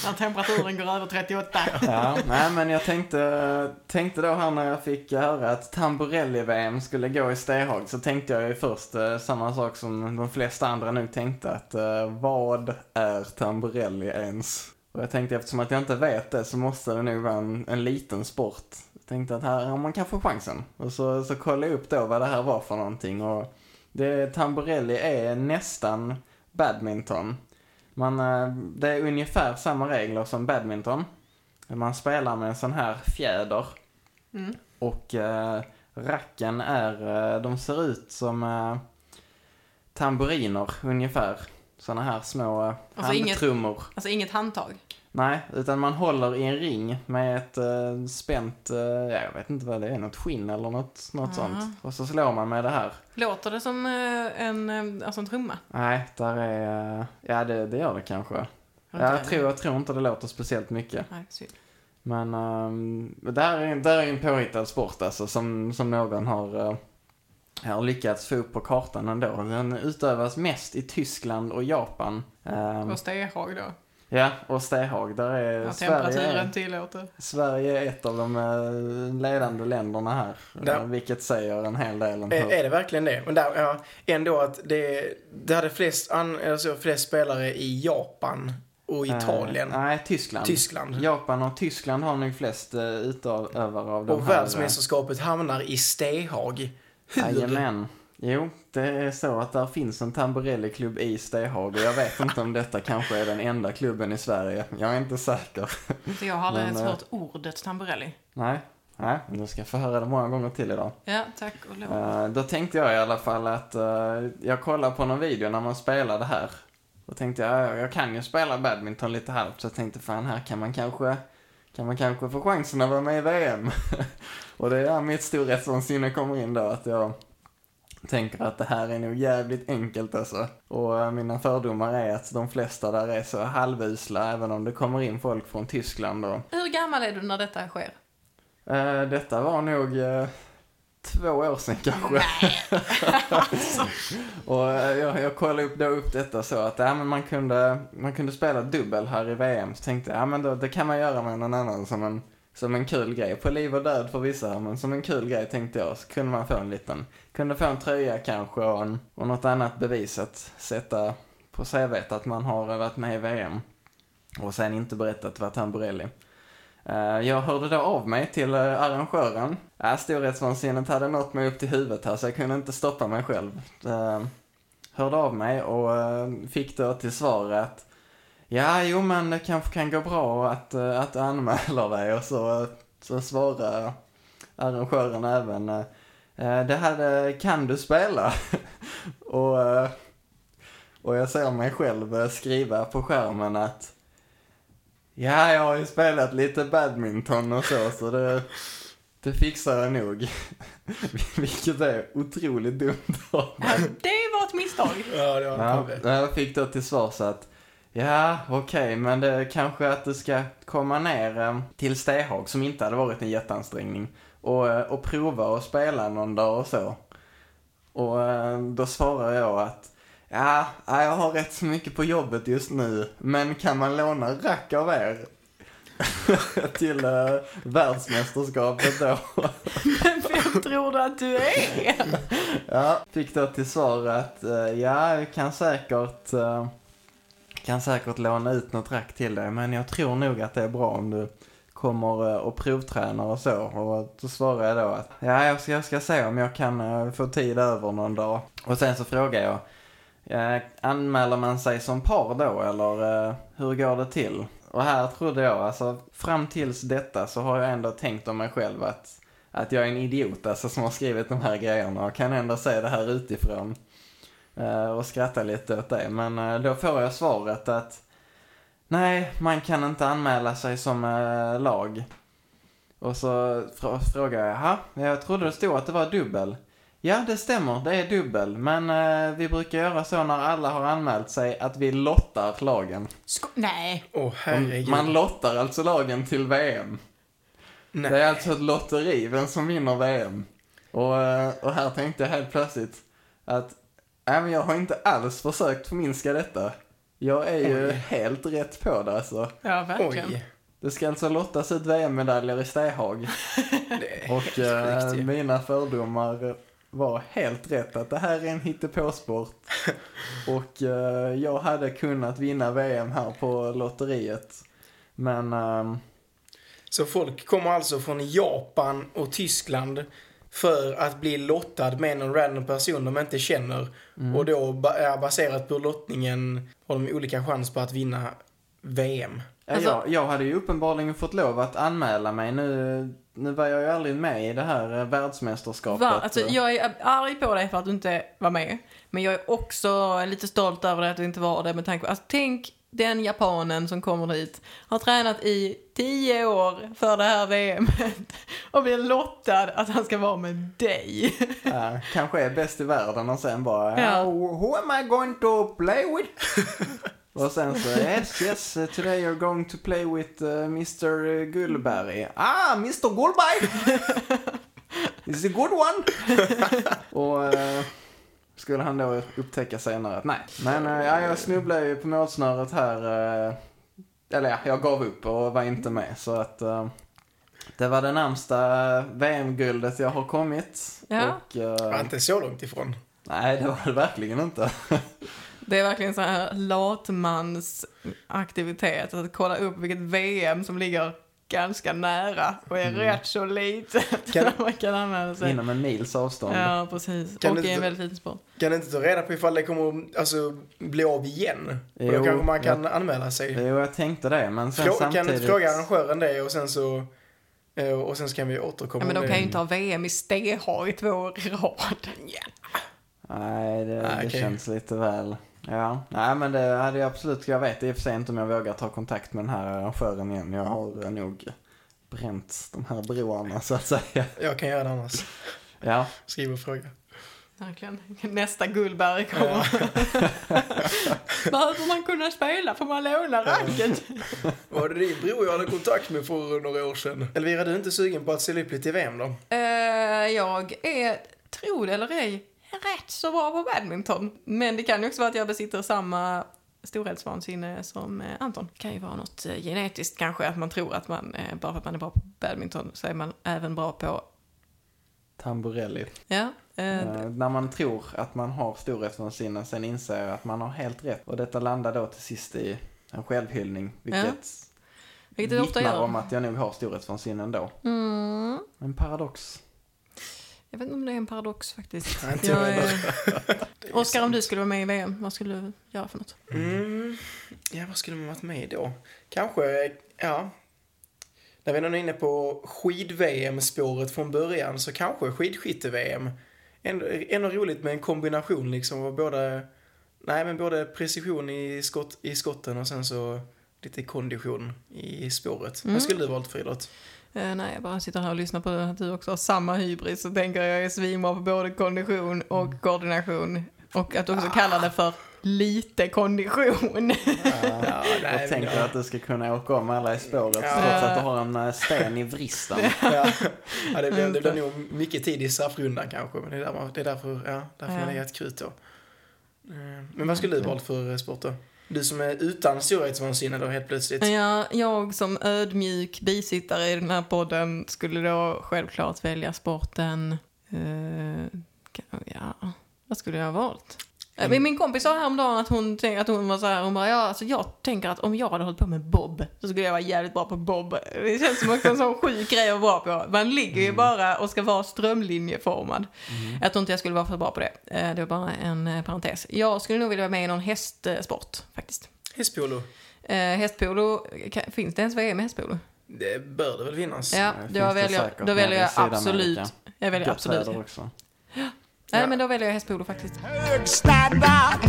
När temperaturen går över 38. Ja, nej men jag tänkte, tänkte då här när jag fick höra att Tamburelli-VM skulle gå i Stehag så tänkte jag ju först eh, samma sak som de flesta andra nu tänkte att eh, vad är Tamburelli ens? Och jag tänkte eftersom att jag inte vet det så måste det nog vara en, en liten sport. Jag tänkte att här har man kan få chansen. Och så, så kollade jag upp då vad det här var för någonting och det, Tamburelli är nästan badminton. Man, eh, det är ungefär samma regler som badminton. Man spelar med en sån här fjäder. Mm. Och eh, racken är, eh, de ser ut som eh, tamburiner ungefär. såna här små eh, Alltså inget- handtrummor. Alltså inget handtag. Nej, utan man håller i en ring med ett uh, spänt, eh, ja, jag vet inte vad det är, något skinn eller något, något Ja. sånt. Och så slår man med det här. Låter det som eh, en, eh, alltså en trumma? Nej, där är, eh, ja det, det gör det kanske. Inte jag, tror, jag tror inte det låter speciellt mycket. Nej, synd. Men um, det här är, det här är en påhittad sport alltså som, som någon har, uh, har lyckats få upp på kartan ändå. Den utövas mest i Tyskland och Japan. Um, Och stehag då. Ja, och stehag. Där är Ja, Sverige, temperaturen tillåter. Sverige är ett av de eh, ledande länderna här. Där- eh, Vilket säger en hel del om Är, hur... är det verkligen det? Men där, ja, ändå att det, det hade flest, an, alltså flest spelare i Japan och Italien. Eh, nej, Tyskland. Tyskland. Japan och Tyskland har nog flest utövare av de och här. eh, världsmästerskapet hamnar i Stehag. Hur? Jajamän. Jo, det är så att där finns en Tamburelli-klubb i Stehag och jag vet inte om detta kanske är den enda klubben i Sverige. Jag är inte säker. Så jag har aldrig ens eh, hört ordet tamburelli. Nej, nej, men du ska få höra det många gånger till idag. Ja, tack och lov. Eh, då tänkte jag i alla fall att eh, jag kollade på någon video när man spelar det här. Då tänkte jag, ja, jag kan ju spela badminton lite halvt, så jag tänkte fan här kan man kanske, kan man kanske få chansen att vara med i VM. <laughs> och det är där mitt storhetsvansinne kommer in då, att jag tänker att det här är nog jävligt enkelt alltså. Och eh, mina fördomar är att de flesta där är så halvusla, även om det kommer in folk från Tyskland och Hur gammal är du när detta sker? Eh, detta var nog eh, två år sedan kanske. <laughs> och jag, jag kollade upp, då upp detta så att ja, men man, kunde, man kunde spela dubbel här i VM. Så tänkte jag, ja men då, det kan man göra med någon annan som en, som en kul grej. På liv och död för vissa, men som en kul grej tänkte jag. Så kunde man få en liten, kunde få en tröja kanske och, en, och något annat bevis att sätta på CVt att man har varit med i VM. Och sen inte berättat vad Tamburelli. Eh, jag hörde då av mig till eh, arrangören. Ja, storhetsvansinnet hade nått mig upp till huvudet här så jag kunde inte stoppa mig själv. Eh, hörde av mig och fick då till svar att ja, jo men det kanske kan gå bra att, eh, att du anmäler <laughs> dig och så, så svarade arrangören även eh, det här eh, kan du spela. <laughs> och, och jag ser mig själv skriva på skärmen att Ja, jag har ju spelat lite badminton och så, så det, det fixar jag nog. <laughs> Vilket är otroligt dumt av mig. Det var ett misstag. Ja, det var ja. jag fick då till svar så att Ja, okej, men det kanske att du ska komma ner eh, till Stehag som inte hade varit en jätteansträngning och, eh, och prova att spela någon dag och så. Och eh, då svarar jag att ja, ja, jag har rätt så mycket på jobbet just nu, men kan man låna rack av er? <laughs> till eh, världsmästerskapet då. Men vem tror du att du är? <laughs> Ja, fick då till svar att eh, ja, jag kan säkert, eh, kan säkert låna ut något rack till dig, men jag tror nog att det är bra om du kommer eh, och provtränar och så. Och då svarar jag då att ja, jag ska, jag ska se om jag kan eh, få tid över någon dag. Och sen så frågar jag, eh, anmäler man sig som par då eller eh, hur går det till? Och här trodde jag, alltså fram tills detta så har jag ändå tänkt om mig själv att att jag är en idiot alltså, som har skrivit de här grejerna och kan ändå se det här utifrån. Eh, och skratta lite åt det. Men eh, då får jag svaret att nej, man kan inte anmäla sig som eh, lag. Och så fr- frågar jag, jaha, jag trodde det stod att det var dubbel. Ja, det stämmer, det är dubbel. Men eh, vi brukar göra så när alla har anmält sig att vi lottar lagen. Sko- Nej. Åh, herregud. Man lottar alltså lagen till VM. Nej. Det är alltså ett lotteri, vem som vinner VM. Och, och här tänkte jag helt plötsligt att, nej men jag har inte alls försökt förminska detta. Jag är ju Oj. helt rätt på det alltså. Ja, verkligen. Oj. Det ska alltså lottas ut VM-medaljer i Stehag. <laughs> Det är Och eh, sjukt ju. mina fördomar var helt rätt att det här är en hittepåsport. <laughs> och eh, jag hade kunnat vinna VM här på lotteriet. Men ehm, Så folk kommer alltså från Japan och Tyskland för att bli lottad med någon random person de inte känner. Mm. Och då baserat på lottningen har de olika chans på att vinna VM. Ja, Alltså- jag, jag hade ju uppenbarligen fått lov att anmäla mig. Nu, nu var jag ju aldrig med i det här eh, världsmästerskapet. Va? Alltså, jag är arg på dig för att du inte var med. Men jag är också lite stolt över att du inte var det med tanke på, alltså, tänk den japanen som kommer dit, har tränat i tio år för det här VMet och blir lottad att han ska vara med dig. Ja, kanske är bäst i världen och sen bara, Ja. who am I going to play with? <laughs> och sen så, yes, yes, uh, today you're going to play with uh, Mr Gullberg. Ah, Mr Gullberg! <laughs> Is a good one! <laughs> och eh, skulle han då upptäcka senare att nej. Men eh, ja, jag snubblade ju på målsnöret här. eh, eller ja, jag gav upp och var inte med. Så att eh, det var det närmsta VM-guldet jag har kommit. Ja. Och, eh, Var inte så långt ifrån. Nej, det var det verkligen inte. <laughs> Det är verkligen så här latmans aktivitet att kolla upp vilket VM som ligger ganska nära och är rätt så litet. <laughs> Kan- man kan använda sig. Inom en mils avstånd. Ja, precis. Kan och i en väldigt liten sport. Kan du inte ta reda på ifall det kommer alltså, bli av igen? och då Jo, kanske man kan anmäla sig. Jo, jag tänkte det, men sen Frå- samtidigt... Kan du inte fråga arrangören det och sen så... eh, Och sen så kan vi återkomma Ja, men de kan ju inte ha VM i stehag i två år i rad. Nej, det, Nej, det känns lite väl... Ja, nej men det hade jag absolut, jag vet i och för sig inte om jag vågar ta kontakt med den här arrangören igen. Jag har nog bränt de här broarna så att säga. Jag kan göra det annars. <laughs> Ja, Skriv och fråga. Verkligen. Nästa Gullberg kommer. <laughs> Behöver man kunna spela får man låna racket. <laughs> Var det din bror jag hade kontakt med för några år sedan? Elvira, du är inte sugen på att ställa upp lite i VM då? Eh, jag är, tro det eller ej, rätt så bra på badminton. Men det kan ju också vara att jag besitter samma storhetsvansinne som eh, Anton. Det kan ju vara något eh, genetiskt kanske, att man tror att man, eh, bara för att man är bra på badminton så är man även bra på, tamburelli. ja, Eh, när man tror att man har storhetsvansinne, sen inser jag att man har helt rätt. Och detta landar då till sist i en självhyllning, vilket vilket det ofta vittnar gör. om att jag nog har storhetsvansinne ändå. Mm. En paradox. Jag vet inte om det är en paradox faktiskt. Nej, inte Jag jag är- <laughs> Oskar, om du skulle vara med i VM, vad skulle du göra för något? Mm. Ja, vad skulle man varit med i då? Kanske, ja. När vi är inne på skid-VM-spåret från början så kanske skidskytte-VM. Ändå, ändå roligt med en kombination liksom av både, nej men både precision i, skott, i skotten och sen så lite kondition i spåret. Mm. Vad skulle du valt för idrott? Eh, nej, jag bara sitter här och lyssnar på att du också har samma hybris och tänker jag är svinbra på både kondition och koordination. Och att du också kallar det för lite kondition. Ja, <laughs> Jag tänker att du ska kunna åka om alla i spåret Ja. trots att du har en eh, sten i vristen. ja, ja, det, blir, det blir nog mycket tid i straffrundan kanske, men det är, där man, det är därför, ja, därför Ja. man lägger ett krut då. Eh, Men vad skulle du valt för sport då? Du som är utan storhetsvansinne då helt plötsligt. Ja, jag som ödmjuk bisittare i den här podden skulle då självklart välja sporten... Uh, ja, vad skulle jag ha valt? Eh, Mm. Min kompis sa häromdagen att hon, tänk, att hon var så här, hon bara, ja, alltså jag tänker att om jag hade hållit på med bob så skulle jag vara jävligt bra på bob. Det känns som också en sån sjuk grej att vara på. Man ligger ju bara och ska vara strömlinjeformad. Jag tror inte jag skulle vara för bra på det. Eh, Det var bara en eh, parentes. Jag skulle nog vilja vara med i någon hästsport faktiskt. Hästpolo. Eh, hästpolo, finns det ens VM i hästpolo? Det bör det väl finnas. Ja, då väljer, då väljer jag absolut. Jag väljer absolut. också. Nej, men då väljer jag hästpolo faktiskt. Hög standard.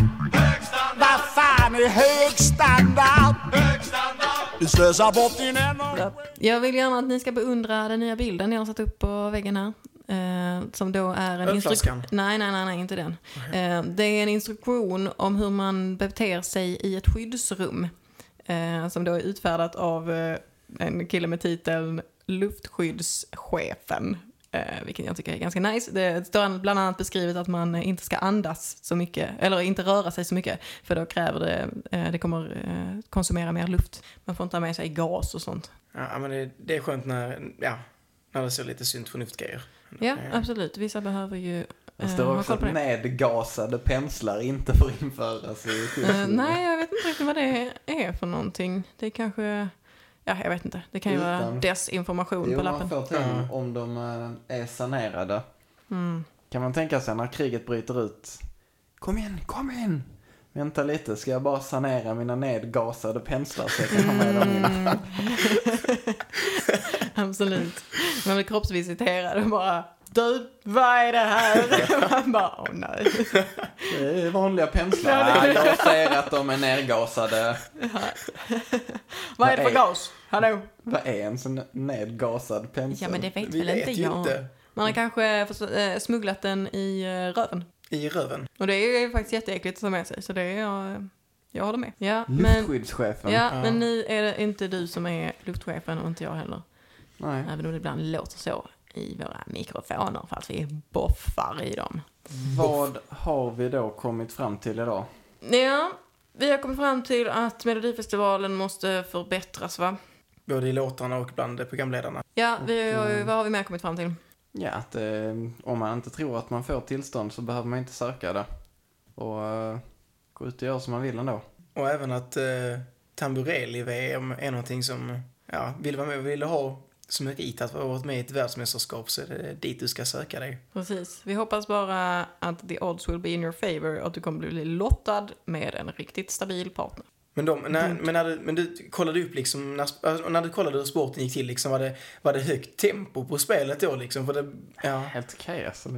Vad fan är hög standard? Du slösar bort din energi. Jag vill gärna att ni ska beundra den nya bilden jag har satt upp på väggen här. Eh, som då är en instruktion. Nej, nej, nej, nej, inte den. Eh, det är en instruktion om hur man beter sig i ett skyddsrum. Eh, som då är utfärdat av eh, en kille med titeln luftskyddschefen. Eh, vilket jag tycker är ganska nice. Det står bland annat beskrivet att man inte ska andas så mycket, eller inte röra sig så mycket. För då kräver det, eh, det kommer eh, konsumera mer luft. Man får inte ha med sig gas och sånt. Ja, men det, det är skönt när, ja, när det ser lite sunt förnuft-grejer. Ja, absolut. Vissa behöver ju Det står också att nedgasade penslar inte får införas i skyddsrummet. nej, jag vet inte riktigt vad det är för någonting. Det är kanske, ja jag vet inte. Det kan ju vara Utan- desinformation Jo, på man lappen. får till Ja. om de eh, är sanerade. Mm. Kan man tänka sig när kriget bryter ut. Kom in, kom in! Vänta lite, ska jag bara sanera mina nedgasade penslar så jag kan ha med dem in? Mm. <laughs> Absolut. Man blir kroppsvisiterad och bara du, vad är det här? <laughs> Man bara, åh nej. Det är vanliga penslar. Ja, Ja, jag ser att de är nergasade. Vad är det för gas? Hallå? Vad är en sån nedgasad pensel? Ja men det vet Vi väl vet inte jag. inte. Man har kanske eh, smugglat den i eh, röven. I röven. Och det är ju faktiskt jätteäckligt att ta med sig, så det är jag, jag håller med. Ja, men, Luftskyddschefen. ja, men nu är det inte du som är luftchefen och inte jag heller. Nej. Även om det ibland låter så i våra mikrofoner för att vi boffar i dem. Vad har vi då kommit fram till idag? Ja, vi har kommit fram till att Melodifestivalen måste förbättras va? Både i låtarna och bland programledarna. Ja, vi ju- eh, vad har vi mer kommit fram till? Ja, att eh, om man inte tror att man får tillstånd så behöver man inte söka det. Och eh, gå ut och göra som man vill ändå. Och även att eh, Tamburelli-VM är någonting som, ja, vill vara med vill du ha som merit att vara med i ett världsmästerskap så är det dit du ska söka dig. Precis. Vi hoppas bara att the odds will be in your favor och att du kommer bli lottad med en riktigt stabil partner. Men, de, när, men, när du, men du kollade upp liksom, när, alltså, när du kollade hur sporten gick till, liksom, var, det, var det högt tempo på spelet då liksom? För det, ja. Helt okej alltså.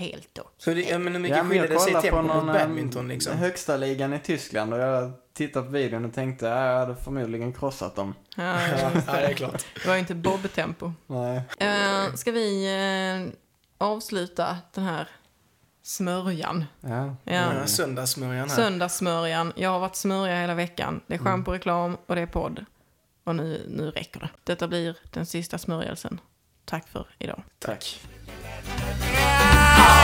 Det... Helt dock. Så det, ja, men hur mycket Ja, jag skiljer det sig i kollade tempo på mot någon eh, badminton liksom? högsta ligan i Tyskland och jag tittade på videon och tänkte att jag hade förmodligen krossat dem. Ja, Ja, <laughs> just ja, det är klart. Det var ju inte bobtempo. Nej. Uh, ska vi eh, avsluta den här smörjan? Ja. Ja. Ja, söndagssmörjan här. Söndagssmörjan. Jag har varit smörja hela veckan. Det är Mm. schampo, reklam och det är podd. Och nu, nu räcker det. Detta blir den sista smörjelsen. Tack för idag. Tack.